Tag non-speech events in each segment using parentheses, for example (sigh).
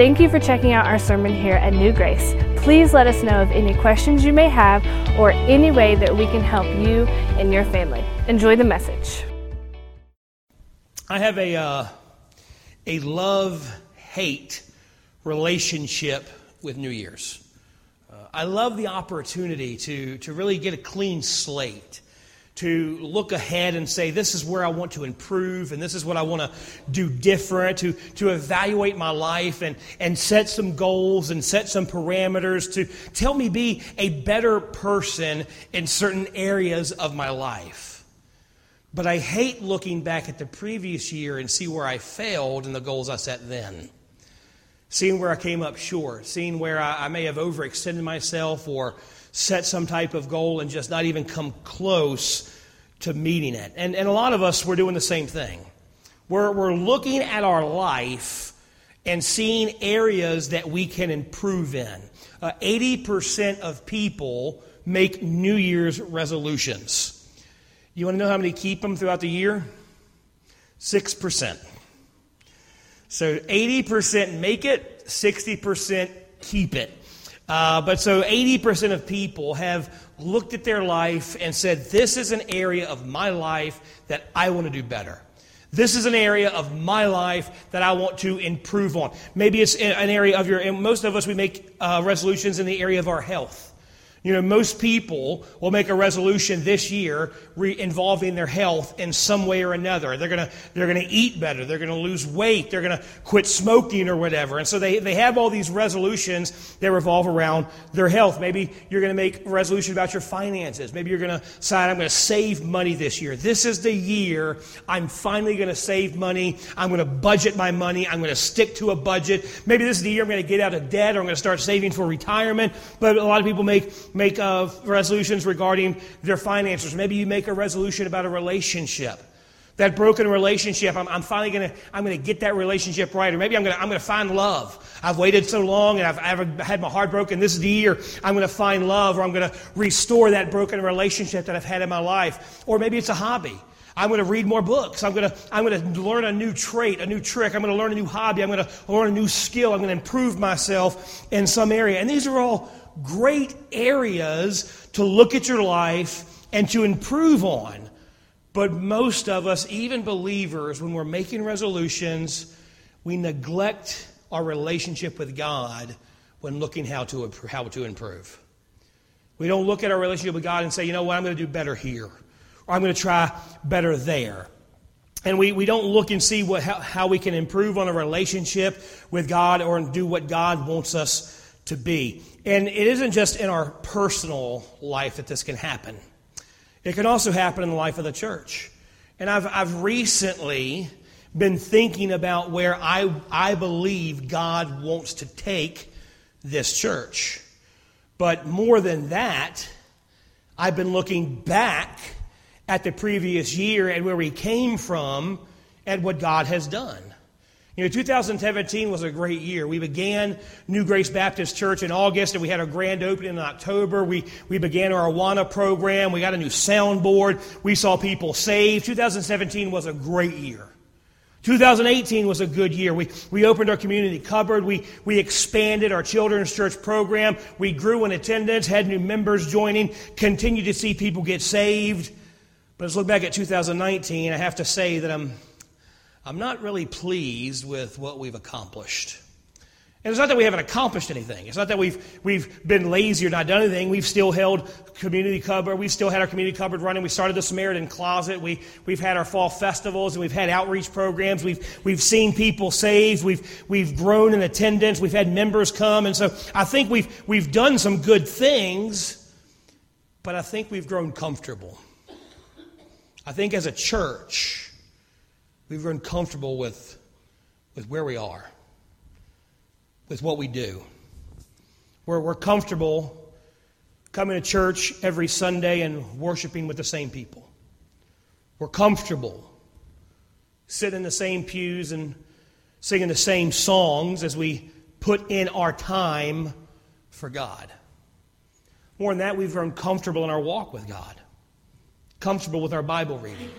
Thank you for checking out our sermon here at New Grace. Please let us know of any questions you may have or any way that we can help you and your family. Enjoy the message. I have a, uh, a love hate relationship with New Year's. Uh, I love the opportunity to, to really get a clean slate to look ahead and say, this is where I want to improve and this is what I want to do different, to, to evaluate my life and, and set some goals and set some parameters to tell me be a better person in certain areas of my life. But I hate looking back at the previous year and see where I failed in the goals I set then. Seeing where I came up short, seeing where I, I may have overextended myself or set some type of goal and just not even come close to meeting it. And, and a lot of us, we're doing the same thing. We're, we're looking at our life and seeing areas that we can improve in. Uh, 80% of people make New Year's resolutions. You want to know how many keep them throughout the year? 6%. So 80% make it, 60% keep it. Uh, but so 80% of people have looked at their life and said, This is an area of my life that I want to do better. This is an area of my life that I want to improve on. Maybe it's an area of your, and most of us, we make uh, resolutions in the area of our health. You know, most people will make a resolution this year re- involving their health in some way or another. They're going to they're gonna eat better. They're going to lose weight. They're going to quit smoking or whatever. And so they, they have all these resolutions that revolve around their health. Maybe you're going to make a resolution about your finances. Maybe you're going to decide, I'm going to save money this year. This is the year I'm finally going to save money. I'm going to budget my money. I'm going to stick to a budget. Maybe this is the year I'm going to get out of debt or I'm going to start saving for retirement. But a lot of people make make uh, resolutions regarding their finances. Maybe you make a resolution about a relationship. That broken relationship, I'm, I'm finally to I'm gonna get that relationship right. Or maybe I'm to I'm gonna find love. I've waited so long and I've, I've had my heart broken. This is the year I'm to find love or I'm to restore that broken relationship that I've had in my life. Or maybe it's a hobby. I'm going to read more books. I'm going to, I'm going to learn a new trait, a new trick. I'm going to learn a new hobby. I'm going to learn a new skill. I'm going to improve myself in some area. And these are all great areas to look at your life and to improve on. But most of us, even believers, when we're making resolutions, we neglect our relationship with God when looking how to, how to improve. We don't look at our relationship with God and say, you know what, I'm going to do better here, or I'm going to try better there. And we, we don't look and see what, how, how we can improve on a relationship with God or do what God wants us to be. And it isn't just in our personal life that this can happen, it can also happen in the life of the church. And I've, I've recently been thinking about where I, I believe God wants to take this church. But more than that, I've been looking back at the previous year and where we came from and what God has done. You know, 2017 was a great year. We began New Grace Baptist Church in August, and we had our grand opening in October. We, we began our Awana program. We got a new soundboard. We saw people saved. 2017 was a great year. 2018 was a good year. We, we opened our community cupboard. We, we expanded our children's church program. We grew in attendance, had new members joining, continued to see people get saved. But let's look back at 2019. I have to say that I'm I'm not really pleased with what we've accomplished. And it's not that we haven't accomplished anything. It's not that we've, we've been lazy or not done anything. We've still held community cupboard. We've still had our community cupboard running. We started the Samaritan Closet. We, we've had our fall festivals and we've had outreach programs. We've, we've seen people saved. We've, we've grown in attendance. We've had members come. And so I think we've, we've done some good things, but I think we've grown comfortable. I think as a church, We've grown comfortable with, with where we are, with what we do. where we're comfortable coming to church every Sunday and worshiping with the same people. We're comfortable sitting in the same pews and singing the same songs as we put in our time for God. More than that, we've grown comfortable in our walk with God, comfortable with our Bible reading,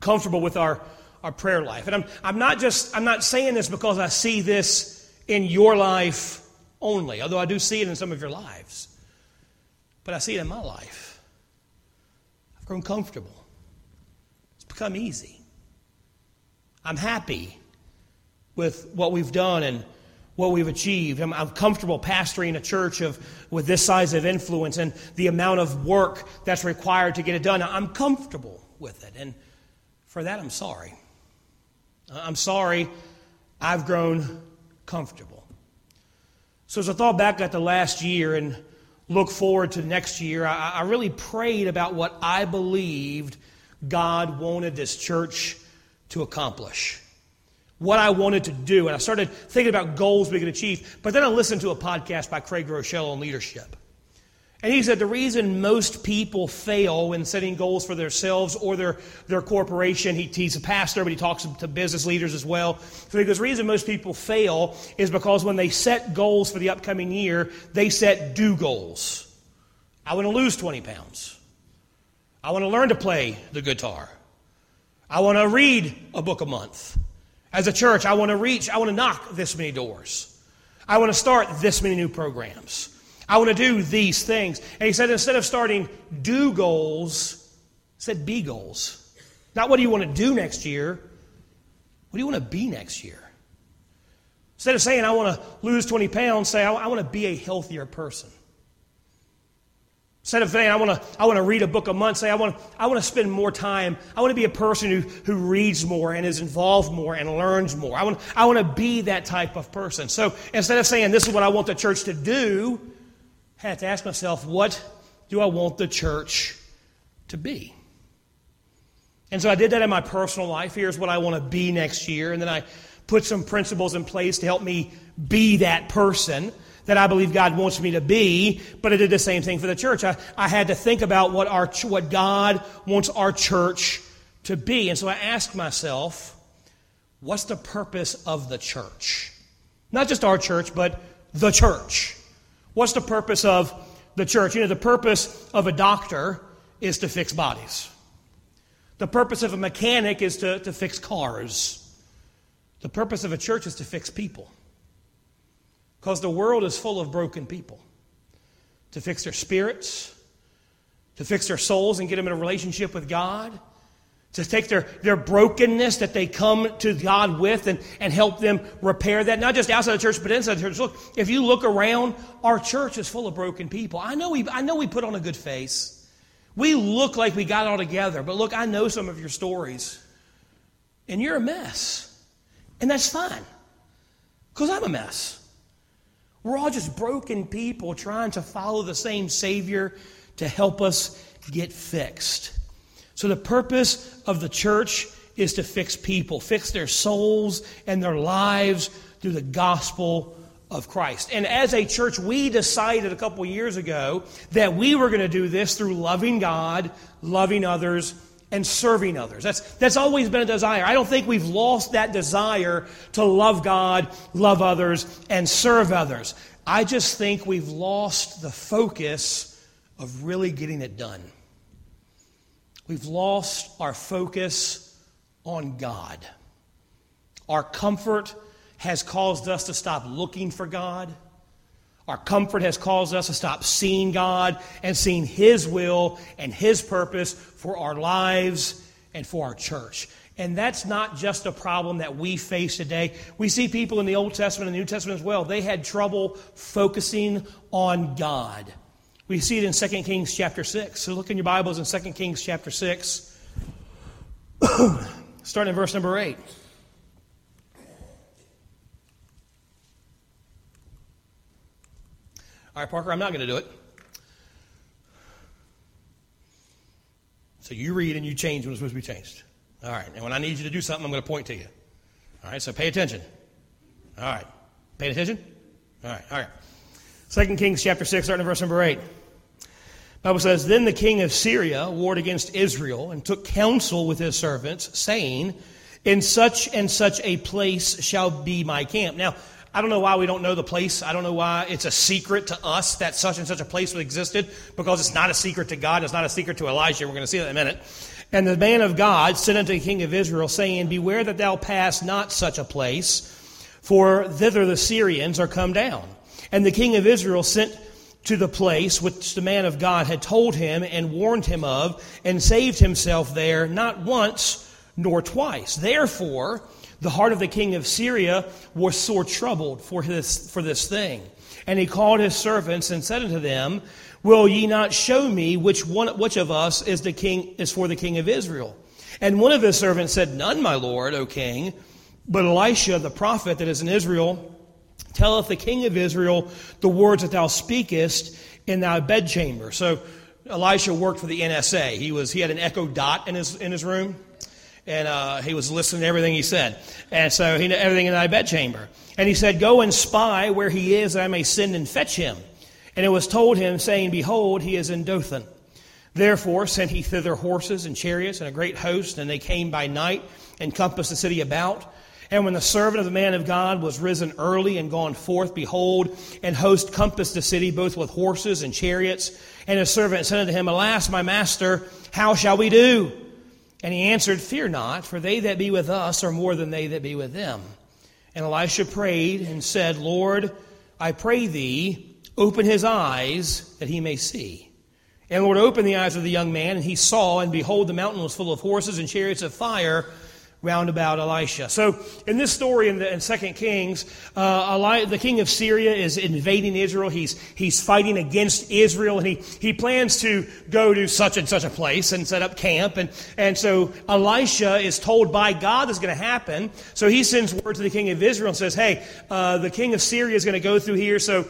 comfortable with our, our prayer life. And I'm, I'm not just I'm not saying this because I see this in your life only, although I do see it in some of your lives. But I see it in my life. I've grown comfortable. It's become easy. I'm happy with what we've done and what we've achieved. I'm, I'm, comfortable pastoring a church of, with this size of influence and the amount of work that's required to get it done. I'm comfortable with it. And for that, I'm sorry. Uh, I'm sorry I've grown comfortable. So, as I thought back at the last year and look forward to next year, I, I really prayed about what I believed God wanted this church to accomplish what I wanted to do. And I started thinking about goals we could achieve. But then I listened to a podcast by Craig Groeschel on leadership. And he said the reason most people fail in setting goals for themselves or their, their corporation, he, he's a pastor, but he talks to business leaders as well. So he goes, the reason most people fail is because when they set goals for the upcoming year, they set do goals. I want to lose 20 pounds. I want to learn to play the guitar. I want to read a book a month. As a church, I want to reach, I want to knock this many doors. I want to start this many new programs. I want to do these things. And he said, instead of starting do goals, said be goals. Not what do you want to do next year, what do you want to be next year? Instead of saying, I want to lose 20 pounds, say, I want to be a healthier person. Instead of saying, I want to, I want to read a book a month, say, I want, I want to spend more time. I want to be a person who, who reads more and is involved more and learns more. I want, I want to be that type of person. So instead of saying, this is what I want the church to do, I had to ask myself, what do I want the church to be? And so I did that in my personal life. Here's what I want to be next year. And then I put some principles in place to help me be that person that I believe God wants me to be, but I did the same thing for the church. I, I had to think about what, our, what God wants our church to be. And so I asked myself, what's the purpose of the church? Not just our church, but the church. What's the purpose of the church? You know, the purpose of a doctor is to fix bodies. The purpose of a mechanic is to, to fix cars. The purpose of a church is to fix people. Because the world is full of broken people. To fix their spirits, to fix their souls and get them in a relationship with God, to take their, their brokenness that they come to God with and, and help them repair that, not just outside the church, but inside the church. Look, if you look around, our church is full of broken people. I know we, I know we put on a good face. We look like we got it all together, but look, I know some of your stories, and you're a mess. And that's fine, because I'm a mess. We're all just broken people trying to follow the same Savior to help us get fixed. So, the purpose of the church is to fix people, fix their souls and their lives through the gospel of Christ. And as a church, we decided a couple years ago that we were going to do this through loving God, loving others, and serving others. That's, that's always been a desire. I don't think we've lost that desire to love God, love others, and serve others. I just think we've lost the focus of really getting it done. We've lost our focus on God. Our comfort has caused us to stop looking for God. Our comfort has caused us to stop seeing God and seeing His will and His purpose for our lives and for our church. And that's not just a problem that we face today. We see people in the Old Testament and the New Testament as well. They had trouble focusing on God. We see it in 2 Kings chapter 6. So look in your Bibles in 2 Kings chapter 6, (clears throat) starting in verse number 8. All right, Parker, I'm not going to do it. So you read and you change when it's supposed to be changed. All right, and when I need you to do something, I'm going to point to you. All right, so pay attention. All right, paying attention? All right, all right. 2 Kings chapter 6, starting at verse number 8. Bible says, Then the king of Syria warred against Israel and took counsel with his servants, saying, In such and such a place shall be my camp. Now, I don't know why we don't know the place. I don't know why it's a secret to us that such and such a place existed, because it's not a secret to God. It's not a secret to Elijah. We're going to see that in a minute. And the man of God sent unto the king of Israel, saying, Beware that thou pass not such a place, for thither the Syrians are come down. And the king of Israel sent to the place which the man of God had told him and warned him of, and saved himself there not once nor twice. Therefore, the heart of the king of Syria was sore troubled for this, for this thing. And he called his servants and said unto them, Will ye not show me which one, which of us is the king, is for the king of Israel? And one of his servants said, None, my lord, O king. But Elisha, the prophet that is in Israel, telleth the king of Israel the words that thou speakest in thy bedchamber. So Elisha worked for the NSA. He was, he had an echo dot in his, in his room and uh, he was listening to everything he said. And so he knew everything in thy bedchamber. And he said, Go and spy where he is, that I may send and fetch him. And it was told him, saying, Behold, he is in Dothan. Therefore sent he thither horses and chariots and a great host, and they came by night and compassed the city about. And when the servant of the man of God was risen early and gone forth, behold, an host compassed the city both with horses and chariots. And his servant said unto him, Alas, my master, how shall we do? And he answered, Fear not, for they that be with us are more than they that be with them. And Elisha prayed and said, Lord, I pray thee, open his eyes that he may see. And Lord opened the eyes of the young man, and he saw, and behold, the mountain was full of horses and chariots of fire round about Elisha. So, in this story in, the, in 2 Kings, uh, Eli, the king of Syria is invading Israel. He's, he's fighting against Israel, and he, he plans to go to such and such a place and set up camp. And, and so, Elisha is told by God this is going to happen. So, he sends word to the king of Israel and says, Hey, uh, the king of Syria is going to go through here, so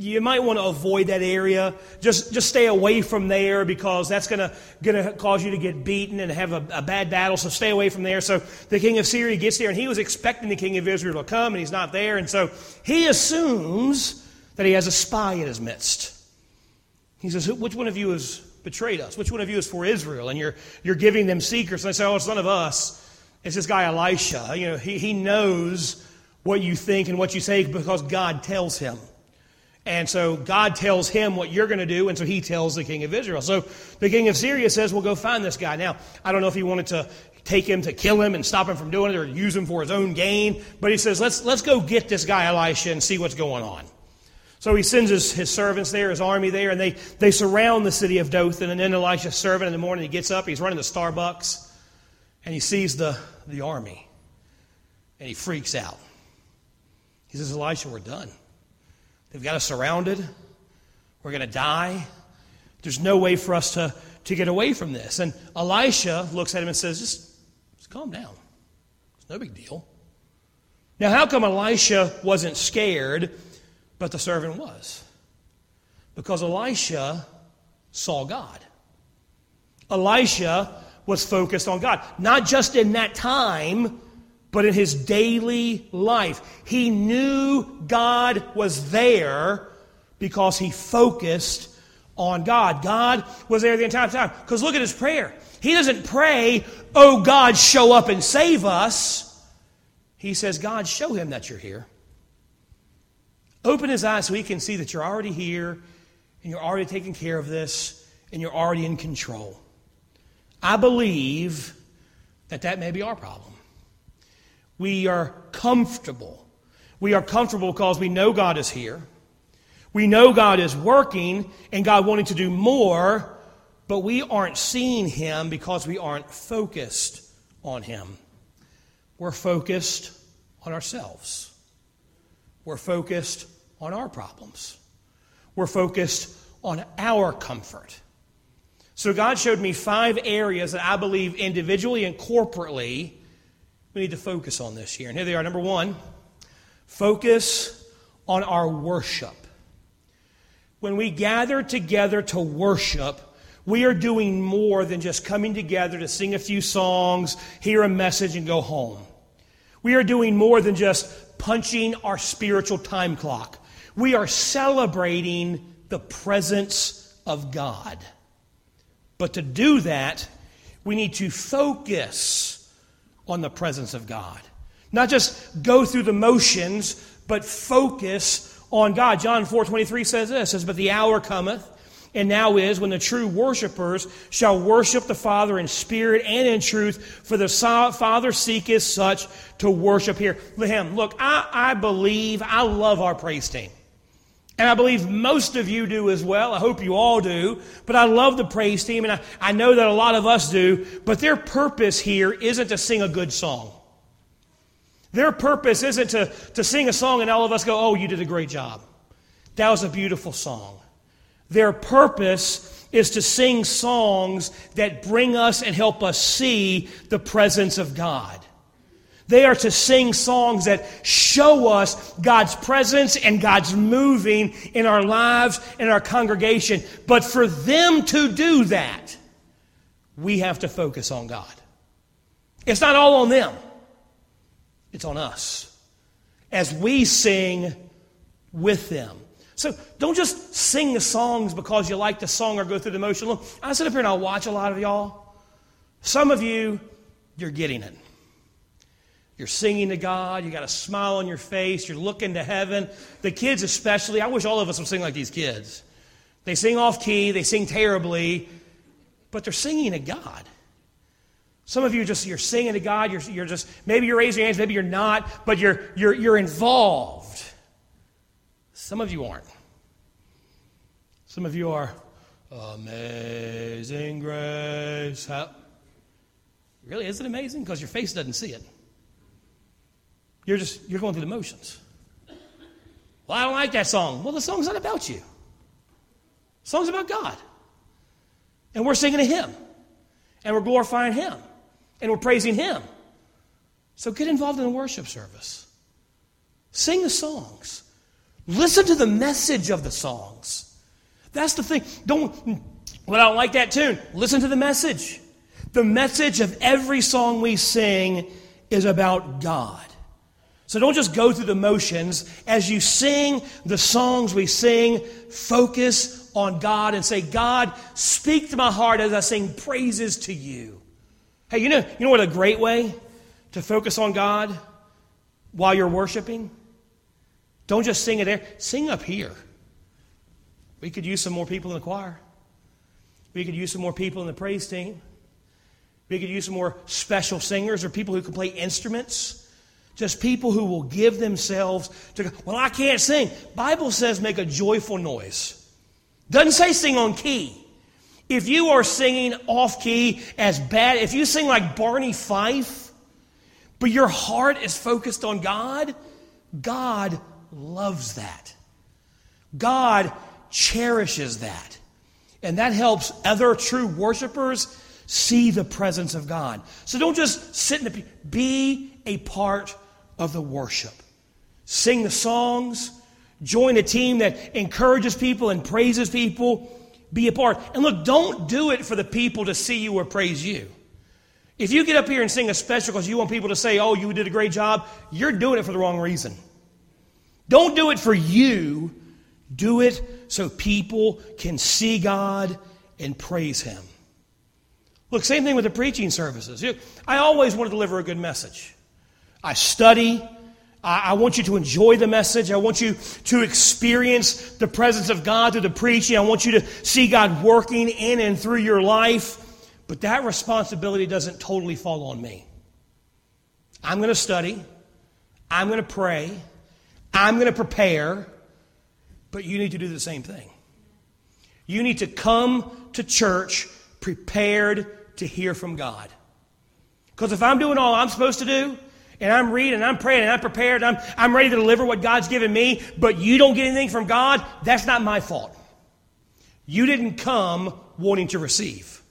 you might want to avoid that area. Just, just stay away from there because that's going to, going to cause you to get beaten and have a, a, bad battle. So stay away from there. So the king of Syria gets there and he was expecting the king of Israel to come and he's not there. And so he assumes that he has a spy in his midst. He says, Which one of you has betrayed us? Which one of you is for Israel? And you're, you're giving them secrets. And they say, Oh, it's none of us. It's this guy Elisha. You know, he, he knows what you think and what you say because God tells him. And so God tells him what you're going to do, and so he tells the king of Israel. So the king of Syria says, Well, go find this guy. Now, I don't know if he wanted to take him to kill him and stop him from doing it or use him for his own gain, but he says, Let's, let's go get this guy Elisha and see what's going on. So he sends his, his servants there, his army there, and they, they surround the city of Dothan. And then Elisha's servant in the morning, he gets up, he's running to Starbucks, and he sees the, the army, and he freaks out. He says, Elisha, we're done. They've got us surrounded. We're going to die. There's no way for us to, to get away from this. And Elisha looks at him and says, just, just calm down. It's no big deal. Now, how come Elisha wasn't scared, but the servant was? Because Elisha saw God. Elisha was focused on God. Not just in that time, but in his daily life. He knew God was there because he focused on God. God was there the entire time. Because look at his prayer. He doesn't pray, Oh God, show up and save us. He says, God, show him that you're here. Open his eyes so he can see that you're already here and you're already taking care of this and you're already in control. I believe that that may be our problem. We are comfortable. We are comfortable because we know God is here. We know God is working and God wanting to do more, but we aren't seeing Him because we aren't focused on Him. We're focused on ourselves. We're focused on our problems. We're focused on our comfort. So God showed me five areas that I believe individually and corporately need to focus on this year. And here they are. Number one, focus on our worship. When we gather together to worship, we are doing more than just coming together to sing a few songs, hear a message, and go home. We are doing more than just punching our spiritual time clock. we are celebrating the presence of God. But to do that, we need to focus on the presence of God. Not just go through the motions, but focus on God. John 4 23 says this says, But the hour cometh, and now is, when the true worshipers shall worship the Father in spirit and in truth, for the Father seeketh such to worship here. Him. Look, I, I believe, I love our praise team. And I believe most of you do as well. I hope you all do. But I love the praise team, and I, I know that a lot of us do. But their purpose here isn't to sing a good song. Their purpose isn't to, to sing a song and all of us go, oh, you did a great job. That was a beautiful song. Their purpose is to sing songs that bring us and help us see the presence of God. They are to sing songs that show us God's presence and God's moving in our lives and our congregation. But for them to do that, we have to focus on God. It's not all on them. It's on us as we sing with them. So don't just sing the songs because you like the song or go through the motion. Look, I sit up here and I watch a lot of y'all. Some of you, you're getting it. You're singing to God. You got a smile on your face. You're looking to heaven. The kids, especially, I wish all of us would sing like these kids. They sing off key, they sing terribly, but they're singing to God. Some of you just you're singing to God. You're, you're just maybe you're raising your hands, maybe you're not, but you're you're you're involved. Some of you aren't. Some of you are amazing grace. How, really, is it amazing? Because your face doesn't see it. You're just you're going through the motions. Well, I don't like that song. Well, the song's not about you. The song's about God. And we're singing to Him. And we're glorifying Him and we're praising Him. So get involved in the worship service. Sing the songs. Listen to the message of the songs. That's the thing. Don't, well, I don't like that tune. Listen to the message. The message of every song we sing is about God. So don't just go through the motions. As you sing the songs we sing, focus on God and say, God, speak to my heart as I sing praises to you. Hey, you know, you know what a great way to focus on God while you're worshiping? Don't just sing it there, sing up here. We could use some more people in the choir. We could use some more people in the praise team. We could use some more special singers or people who can play instruments. Just people who will give themselves to Well, I can't sing. Bible says make a joyful noise. Doesn't say sing on key. If you are singing off key as bad, if you sing like Barney Fife, but your heart is focused on God, God loves that. God cherishes that. And that helps other true worshipers see the presence of God. So don't just sit in the be a part of the worship. Sing the songs, join a team that encourages people and praises people be a part. And look, don't do it for the people to see you or praise you. If you get up here and sing a special because you want people to say, oh, you did a great job, you're doing it for the wrong reason. Don't do it for you. Do it so people can see God and praise Him. Look, same thing with the preaching services. I always want to deliver a good message. I study, I, want you to enjoy the message. I want you to experience the presence of God through the preaching. I want you to see God working in and through your life. But that responsibility doesn't totally fall on me. I'm going to study. I'm going to pray. I'm going to prepare. But you need to do the same thing. You need to come to church prepared to hear from God. Because if I'm doing all I'm supposed to do, and I'm reading I'm praying and I'm prepared and I'm, I'm ready to deliver what God's given me, but you don't get anything from God, that's not my fault. You didn't come wanting to receive.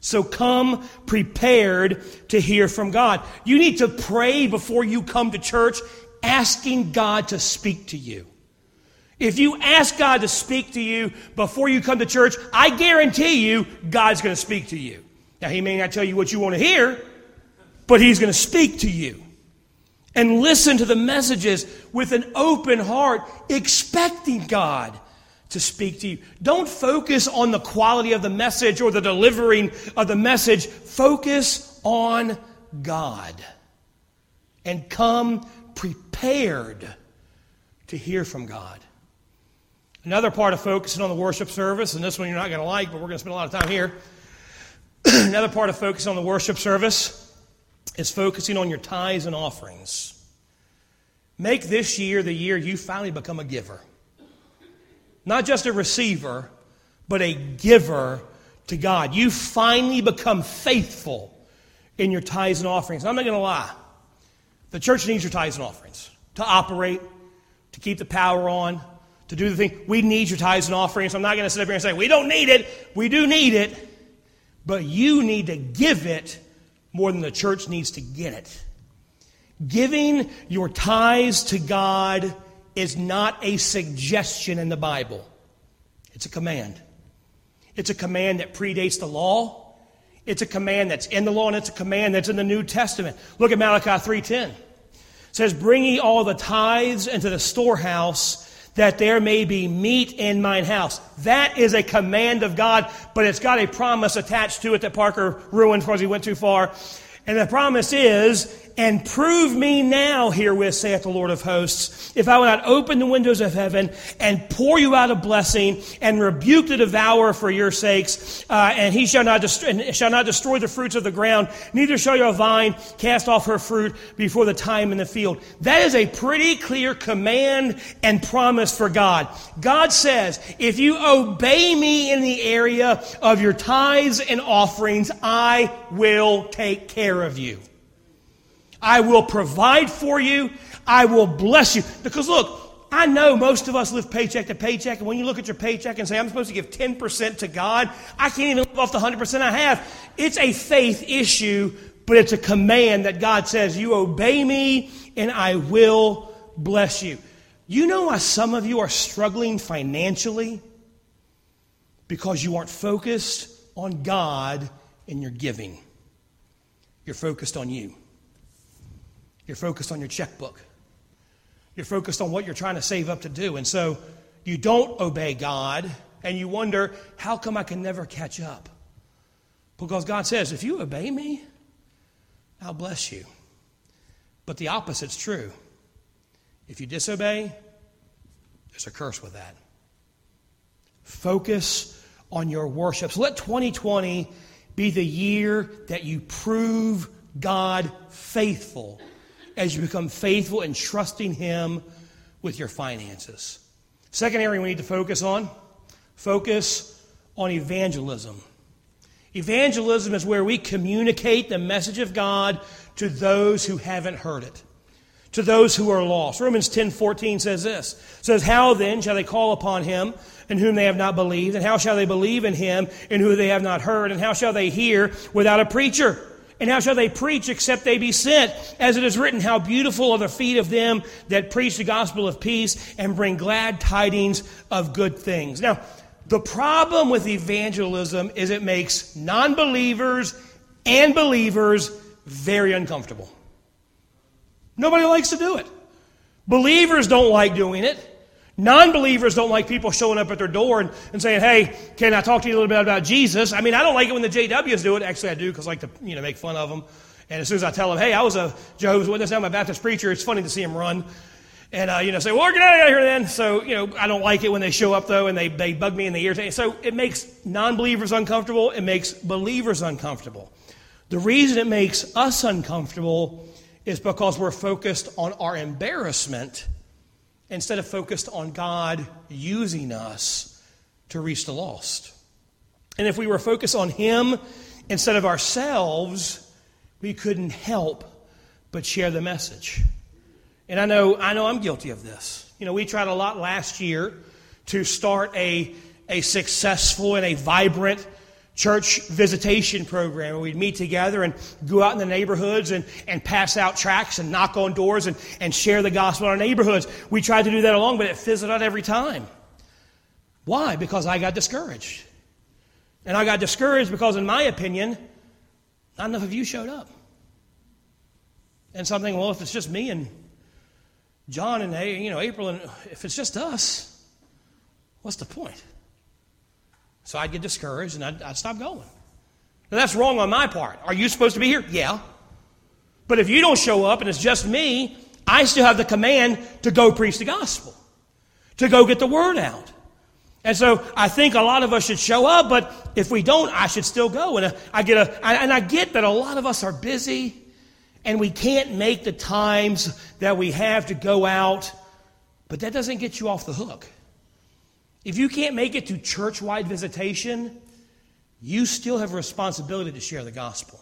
So come prepared to hear from God. You need to pray before you come to church, asking God to speak to you. If you ask God to speak to you before you come to church, I guarantee you God's going to speak to you. Now, He may not tell you what you want to hear, but He's going to speak to you. and listen to the messages with an open heart, expecting God to speak to you. Don't focus on the quality of the message or the delivering of the message. Focus on God and come prepared to hear from God. Another part of focusing on the worship service, and this one you're not going to like, but we're going to spend a lot of time here. (clears throat) Another part of focusing on the worship service is focusing on your tithes and offerings. Make this year the year you finally become a giver. Not just a receiver, but a giver to God. You finally become faithful in your tithes and offerings. I'm not going to lie. The church needs your tithes and offerings to operate, to keep the power on, to do the thing. We need your tithes and offerings. I'm not going to sit up here and say, we don't need it. We do need it. But you need to give it more than the church needs to get it. Giving your tithes to God is not a suggestion in the Bible, it's a command. It's a command that predates the law. It's a command that's in the law and it's a command that's in the New Testament. Look at Malachi 3:10. It says, "Bring ye all the tithes into the storehouse that there may be meat in mine house." That is a command of God, but it's got a promise attached to it that Parker ruined because he went too far. And the promise is and prove me now herewith, saith the Lord of hosts, if I will not open the windows of heaven and pour you out a blessing and rebuke the devourer for your sakes, uh, and he shall not, dest- shall not destroy the fruits of the ground, neither shall your vine cast off her fruit before the time in the field. That is a pretty clear command and promise for God. God says, if you obey me in the area of your tithes and offerings, I will take care of you. I will provide for you. I will bless you. Because look, I know most of us live paycheck to paycheck, and when you look at your paycheck and say, I'm supposed to give 10% to God, I can't even live off the 100% I have. It's a faith issue, but it's a command that God says, You obey me, and I will bless you. You know why some of you are struggling financially? Because you aren't focused on God in your giving, you're focused on you. You're focused on your checkbook. You're focused on what you're trying to save up to do. And so you don't obey God and you wonder, how come I can never catch up? Because God says, if you obey me, I'll bless you. But the opposite's true. If you disobey, there's a curse with that. Focus on your worship. So let 2020 be the year that you prove God faithful as you become faithful in trusting Him with your finances. Second area we need to focus on focus on evangelism. Evangelism is where we communicate the message of God to those who haven't heard it, to those who are lost. Romans 10 14 says this says, How then shall they call upon him in whom they have not believed? And how shall they believe in him in whom they have not heard? And how shall they hear without a preacher? And how shall they preach except they be sent? As it is written, How beautiful are the feet of them that preach the gospel of peace and bring glad tidings of good things. Now, the problem with evangelism is it makes non believers and believers very uncomfortable. Nobody likes to do it. Believers don't like doing it. Non believers don't like people showing up at their door and, and saying, Hey, can I talk to you a little bit about Jesus? I mean, I don't like it when the JWs do it. Actually, I do because I like to you know, make fun of them. And as soon as I tell them, Hey, I was a Jehovah's Witness, I'm a Baptist preacher, it's funny to see them run. And, uh, you know, say, Well, get out of here then. So, you know, I don't like it when they show up, though, and they, they bug me in the ears. So it makes non believers uncomfortable, it makes believers uncomfortable. The reason it makes us uncomfortable is because we're focused on our embarrassment instead of focused on God using us to reach the lost. And if we were focused on Him instead of ourselves, we couldn't help but share the message. And I know, I know I'm guilty of this. You know, we tried a lot last year to start a, a successful and a vibrant church visitation program where we'd meet together and go out in the neighborhoods and, and pass out tracts and knock on doors and, and share the gospel in our neighborhoods. We tried to do that along, but it fizzled out every time. Why? Because I got discouraged. And I got discouraged because, in my opinion, not enough of you showed up. And something, well, if it's just me and John and you know April, and if it's just us, what's the point? So I'd get discouraged and I'd, I'd stop going. Now that's wrong on my part. Are you supposed to be here? Yeah. But if you don't show up and it's just me, I still have the command to go preach the gospel, to go get the word out. And so I think a lot of us should show up, but if we don't, I should still go. And uh, I get a, and I get that a lot of us are busy and we can't make the times that we have to go out, but that doesn't get you off the hook. If you can't make it to church wide visitation, you still have a responsibility to share the gospel.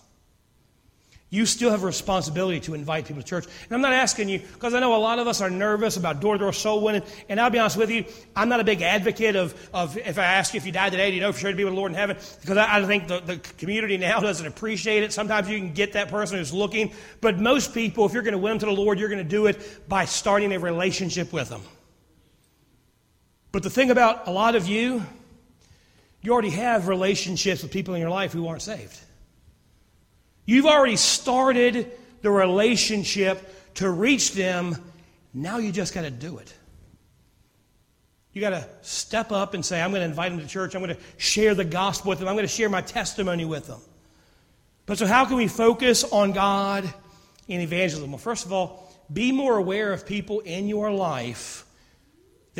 You still have a responsibility to invite people to church. And I'm not asking you, because I know a lot of us are nervous about door to door soul winning. And I'll be honest with you, I'm not a big advocate of, of if I ask you if you died today, do you know for sure to be with the Lord in heaven? Because I, I think the, the community now (laughs) doesn't appreciate it. Sometimes you can get that person who's looking. But most people, if you're going to win them to the Lord, you're going to do it by starting a relationship with them. But the thing about a lot of you, you already have relationships with people in your life who aren't saved. You've already started the relationship to reach them. Now you just got to do it. You got to step up and say, I'm going to invite them to church. I'm going to share the gospel with them. I'm going to share my testimony with them. But so, how can we focus on God in evangelism? Well, first of all, be more aware of people in your life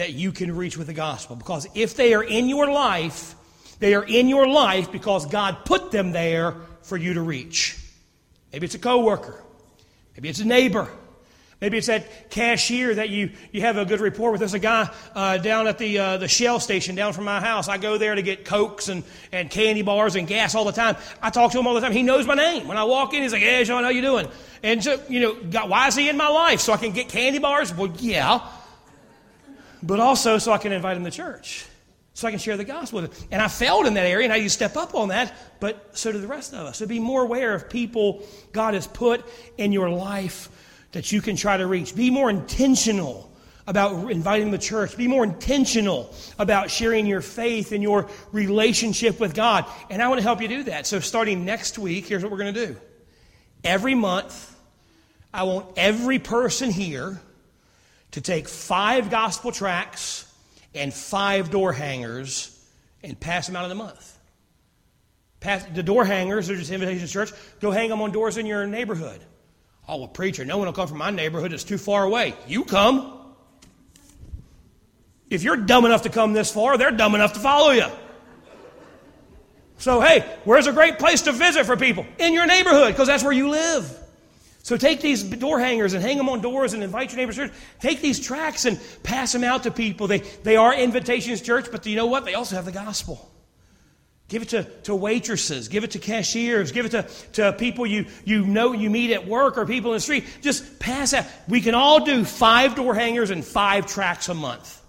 that you can reach with the gospel. Because if they are in your life, they are in your life because God put them there for you to reach. Maybe it's a coworker. Maybe it's a neighbor. Maybe it's that cashier that you, you have a good rapport with. There's a guy uh, down at the, uh, the Shell station down from my house. I go there to get Cokes and, and candy bars and gas all the time. I talk to him all the time. He knows my name. When I walk in, he's like, hey, Sean, how you doing? And so, you know, God, why is he in my life? So I can get candy bars? Well, yeah. But also so I can invite him to church so I can share the gospel with them. And I failed in that area, and I need to step up on that, but so do the rest of us. So be more aware of people God has put in your life that you can try to reach. Be more intentional about inviting the church. Be more intentional about sharing your faith and your relationship with God. And I want to help you do that. So starting next week, here's what we're going to do. Every month, I want every person here to take five gospel tracts and five door hangers and pass them out in the month. Pass, the door hangers are just invitation to church. Go hang them on doors in your neighborhood. Oh, well, preacher, no one will come from my neighborhood. It's too far away. You come. If you're dumb enough to come this far, they're dumb enough to follow you. So, hey, where's a great place to visit for people? In your neighborhood, because that's where you live. So take these door hangers and hang them on doors and invite your neighbors to church. Take these tracts and pass them out to people. They, they are invitations church, but you know what? They also have the gospel. Give it to, to waitresses. Give it to cashiers. Give it to, to people you, you know you meet at work or people in the street. Just pass out. We can all do five door hangers and five tracts a month.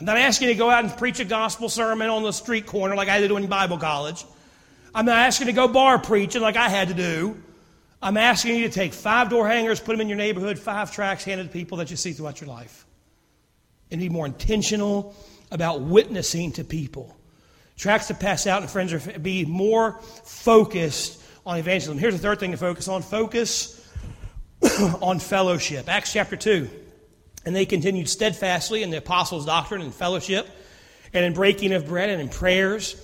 I'm not asking you to go out and preach a gospel sermon on the street corner like I had to do in Bible college. I'm not asking you to go bar preaching like I had to do. I'm asking you to take five door hangers, put them in your neighborhood, five tracts handed to people that you see throughout your life. And be more intentional about witnessing to people. Tracks to pass out, and friends, are be more focused on evangelism. Here's the third thing to focus on focus (clears throat) on fellowship. Acts chapter 2. And they continued steadfastly in the apostles' doctrine and fellowship, and in breaking of bread and in prayers.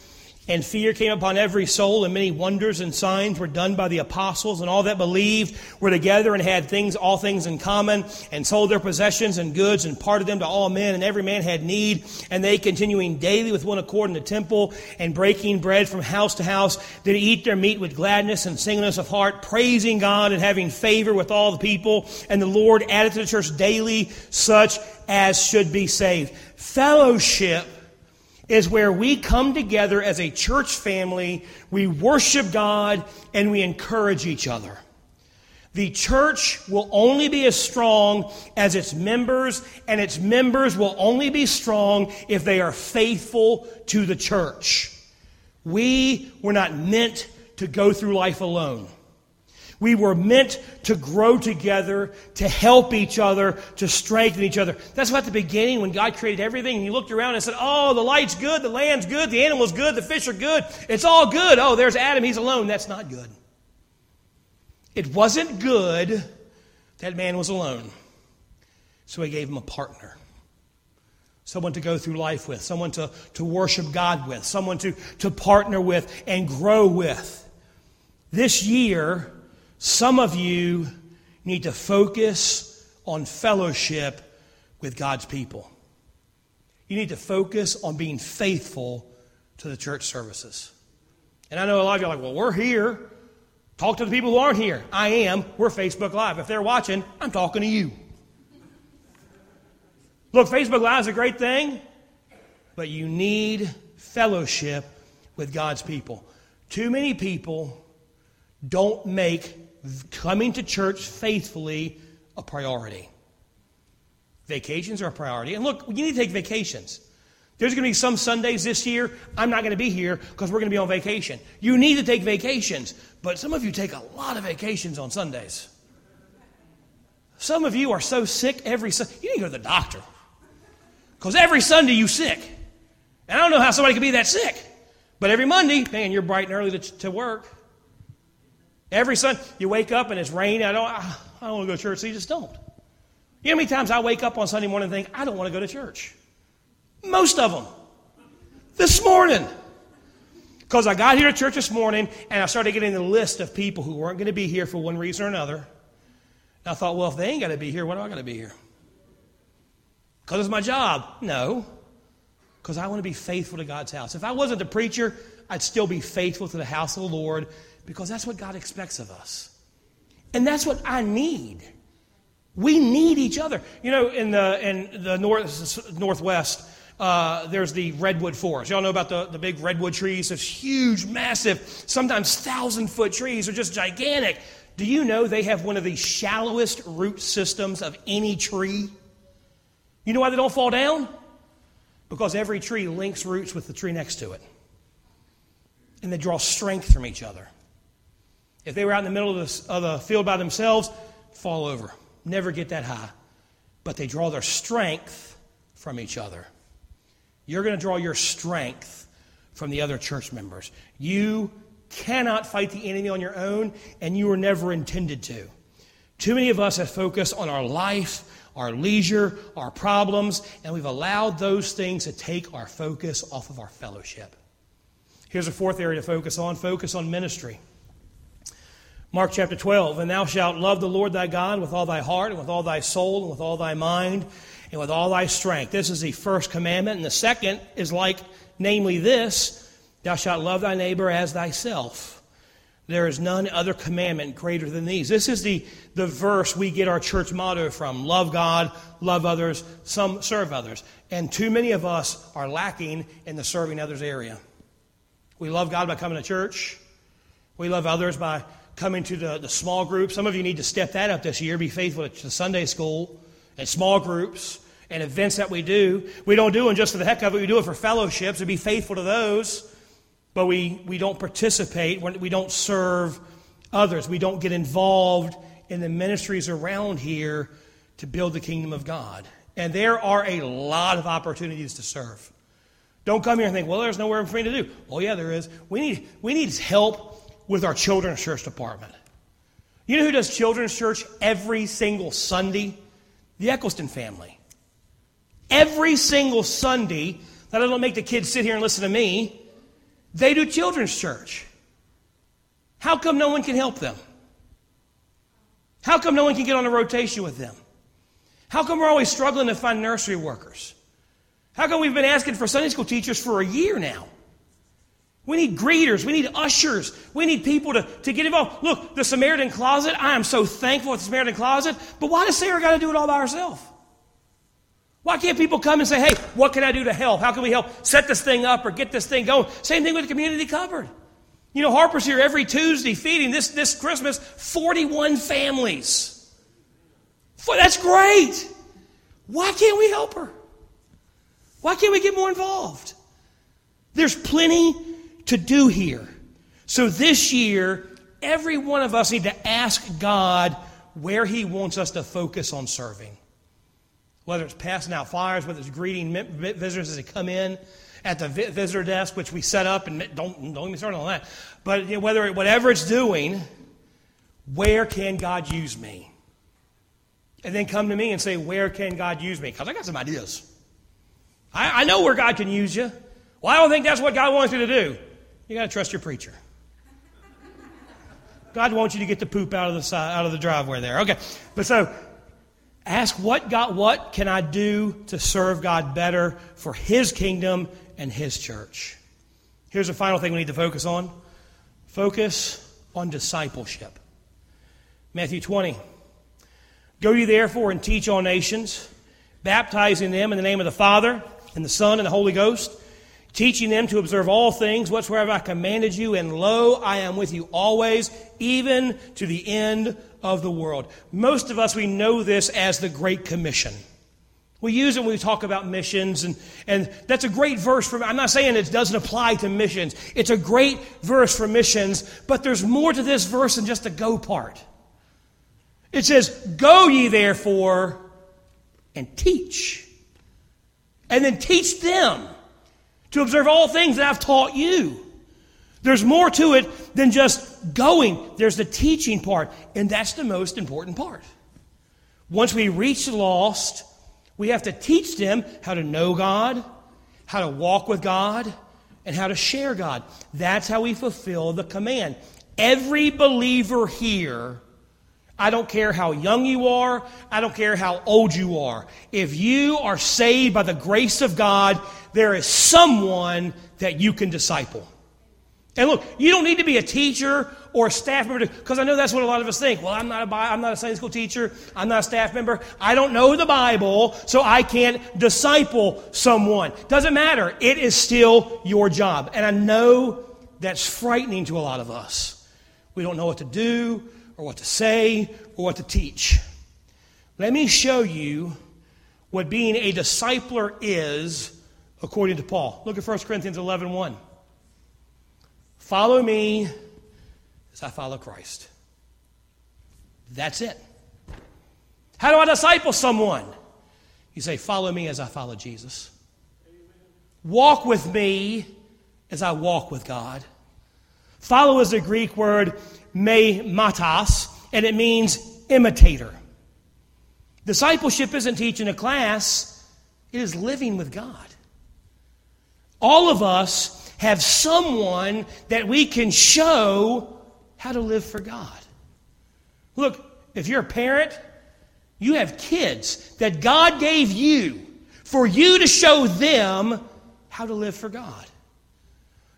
And fear came upon every soul, and many wonders and signs were done by the apostles, and all that believed were together and had things, all things in common, and sold their possessions and goods, and parted them to all men, and every man had need. And they, continuing daily with one accord in the temple, and breaking bread from house to house, did eat their meat with gladness and singleness of heart, praising God and having favor with all the people. And the Lord added to the church daily such as should be saved. Fellowship is where we come together as a church family, we worship God, and we encourage each other. The church will only be as strong as its members, and its members will only be strong if they are faithful to the church. We were not meant to go through life alone. We were meant to grow together, to help each other, to strengthen each other. That's why at the beginning, when God created everything, and He looked around and said, Oh, the light's good, the land's good, the animal's good, the fish are good. It's all good. Oh, there's Adam, he's alone. That's not good. It wasn't good That man was alone. So he gave him a partner. Someone to go through life with, someone to, to worship God with, someone to, to partner with and grow with. This year, some of you need to focus on fellowship with God's people. You need to focus on being faithful to the church services. And I know a lot of you are like, well, we're here. Talk to the people who aren't here. I am. We're Facebook Live. If they're watching, I'm talking to you. Look, Facebook Live is a great thing, but you need fellowship with God's people. Too many people don't make coming to church faithfully a priority. Vacations are a priority. And look, you need to take vacations. There's going to be some Sundays this year, I'm not going to be here because we're going to be on vacation. You need to take vacations, but some of you take a lot of vacations on Sundays. Some of you are so sick every Sunday, you need to go to the doctor because every Sunday you're sick. And I don't know how somebody could be that sick, but every Monday, man, you're bright and early to, to work. Every Sunday, you wake up and it's raining. I don't, I don't want to go to church, so you just don't. You know how many times I wake up on Sunday morning and think, I don't want to go to church? Most of them. This morning. Because I got here to church this morning and I started getting the list of people who weren't going to be here for one reason or another. And I thought, well, if they ain't got to be here, what am I going to be here? Because it's my job. No. Because I want to be faithful to God's house. If I wasn't a preacher, I'd still be faithful to the house of the Lord because that's what God expects of us. And that's what I need. We need each other. You know, in the, in the north, Northwest, uh, there's the redwood forest. Y'all know about the, the big redwood trees? Those huge, massive, sometimes thousand foot trees are just gigantic. Do you know they have one of the shallowest root systems of any tree? You know why they don't fall down? Because every tree links roots with the tree next to it. And they draw strength from each other. If they were out in the middle of the, of the field by themselves, fall over never get that high, but they draw their strength from each other. You're going to draw your strength from the other church members. You cannot fight the enemy on your own, and you were never intended to. Too many of us have focused on our life, our leisure, our problems, and we've allowed those things to take our focus off of our fellowship. Here's a fourth area to focus on focus on ministry. Mark chapter 12, and thou shalt love the Lord thy God with all thy heart, and with all thy soul, and with all thy mind, and with all thy strength. This is the first commandment. And the second is like, namely, this Thou shalt love thy neighbor as thyself. There is none other commandment greater than these. This is the, the verse we get our church motto from love God, love others, some serve others. And too many of us are lacking in the serving others area. We love God by coming to church, we love others by coming to the, the small group. Some of you need to step that up this year. Be faithful to Sunday school and small groups and events that we do. We don't do them just for the heck of it. We do it for fellowships and be faithful to those. But we, we don't participate. We don't serve others. We don't get involved in the ministries around here to build the kingdom of God. And there are a lot of opportunities to serve. Don't come here and think, well, there's nowhere for me to do. Oh, yeah, there is. We need, we need help with our children's church department. You know who does children's church every single Sunday? The Eccleston family. Every single Sunday, that I don't make the kids sit here and listen to me, they do children's church. How come no one can help them? How come no one can get on a rotation with them? How come we're always struggling to find nursery workers? How come we've been asking for Sunday school teachers for a year now? We need greeters. We need ushers. We need people to, to get involved. Look, the Samaritan closet, I am so thankful for the Samaritan closet, but why does Sarah got to do it all by herself? Why can't people come and say, hey, what can I do to help? How can we help set this thing up or get this thing going? Same thing with the community cupboard. You know, Harper's here every Tuesday feeding this, this Christmas 41 families. That's great. Why can't we help her? Why can't we get more involved? There's plenty to do here. So this year, every one of us need to ask God where He wants us to focus on serving. Whether it's passing out flyers, whether it's greeting visitors as they come in at the visitor desk, which we set up, and don't, don't get me started on that. But whether whatever it's doing, where can God use me? and then come to me and say, Where can God use me? Because I got some ideas. I, I know where God can use you. Well, I don't think that's what God wants you to do. You got to trust your preacher. God wants you to get the poop out of the side, out of the driveway there. Okay, but so ask what God, what can I do to serve God better for His kingdom and His church? Here's the final thing we need to focus on: focus on discipleship. Matthew 20. Go ye therefore and teach all nations, baptizing them in the name of the Father and the Son and the Holy Ghost teaching them to observe all things whatsoever I commanded you, and lo, I am with you always, even to the end of the world. Most of us, we know this as the Great Commission. We use it when we talk about missions, and, and that's a great verse for. I'm not saying it doesn't apply to missions. It's a great verse for missions, but there's more to this verse than just the go part. It says, Go ye therefore and teach. And then teach them to observe all things that I've taught you. There's more to it than just going, there's the teaching part, and that's the most important part. Once we reach the lost, we have to teach them how to know God, how to walk with God, and how to share God. That's how we fulfill the command. Every believer here I don't care how young you are. I don't care how old you are. If you are saved by the grace of God, there is someone that you can disciple. And look, you don't need to be a teacher or a staff member because I know that's what a lot of us think. Well, I'm not a I'm not a Sunday school teacher. I'm not a staff member. I don't know the Bible, so I can't disciple someone. Doesn't matter. It is still your job. And I know that's frightening to a lot of us. We don't know what to do or what to say or what to teach. Let me show you what being a discipler is according to Paul. Look at 1 Corinthians 11 1. Follow me as I follow Christ. That's it. How do I disciple someone? You say, Follow me as I follow Jesus. Walk with me as I walk with God. Follow is a Greek word mimetes, and it means imitator. Discipleship isn't teaching a class, it is living with God. All of us have someone that we can show how to live for God. Look, if you're a parent, you have kids that God gave you for you to show them how to live for God.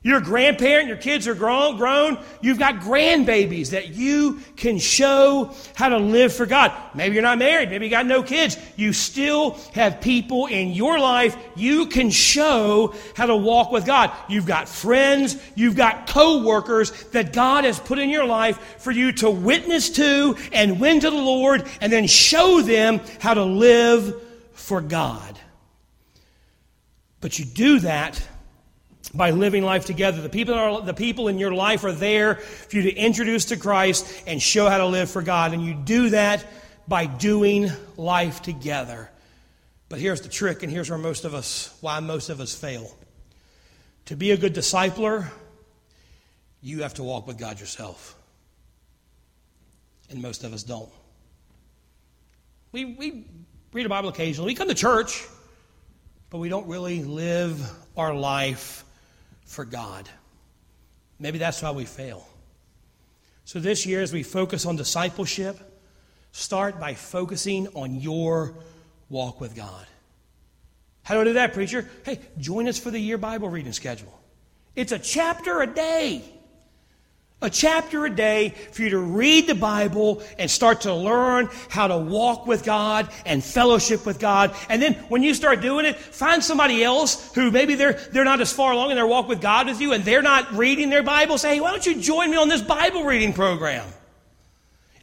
You're a grandparent, your kids are grown, grown, you've got grandbabies that you can show how to live for God. Maybe you're not married, maybe you got no kids. You still have people in your life you can show how to walk with God. You've got friends, you've got co-workers that God has put in your life for you to witness to and win to the Lord and then show them how to live for God. But you do that by living life together. The people, are, the people in your life are there for you to introduce to Christ and show how to live for God. And you do that by doing life together. But here's the trick, and here's where most of us, why most of us fail. To be a good discipler, you have to walk with God yourself. And most of us don't. We, we read a Bible occasionally, we come to church, but we don't really live our life for God. Maybe that's why we fail. So this year, as we focus on discipleship, start by focusing on your walk with God. How do I do that, preacher? Hey, join us for the year Bible reading schedule. It's a chapter a day a chapter a day for you to read the Bible and start to learn how to walk with God and fellowship with God. And then when you start doing it, find somebody else who maybe they're, they're not as far along in their walk with God as you and they're not reading their Bible. Say, hey, why don't you join me on this Bible reading program?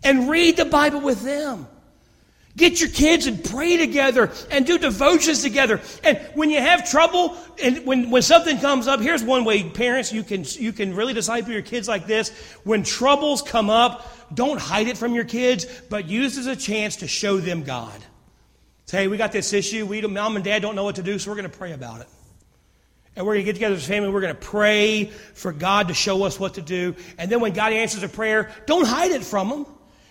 And read the Bible with them. Get your kids and pray together and do devotions together. And when you have trouble and when, when something comes up, here's one way, parents, you can, you can really disciple your kids like this. When troubles come up, don't hide it from your kids, but use it as a chance to show them God. Say, hey, we got this issue. We, mom and dad don't know what to do, so we're going to pray about it. And we're going to get together as a family. We're going to pray for God to show us what to do. And then when God answers a prayer, don't hide it from them.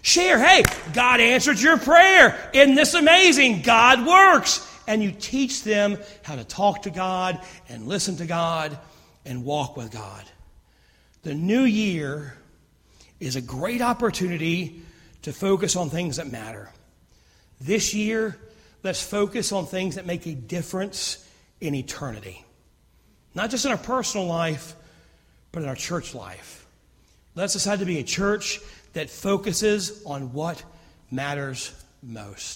Share, hey, God answered your prayer. Isn't this amazing? God works. And you teach them how to talk to God and listen to God and walk with God. The new year is a great opportunity to focus on things that matter. This year, let's focus on things that make a difference in eternity. Not just in our personal life, but in our church life. Let's decide to be a church that focuses on what matters most.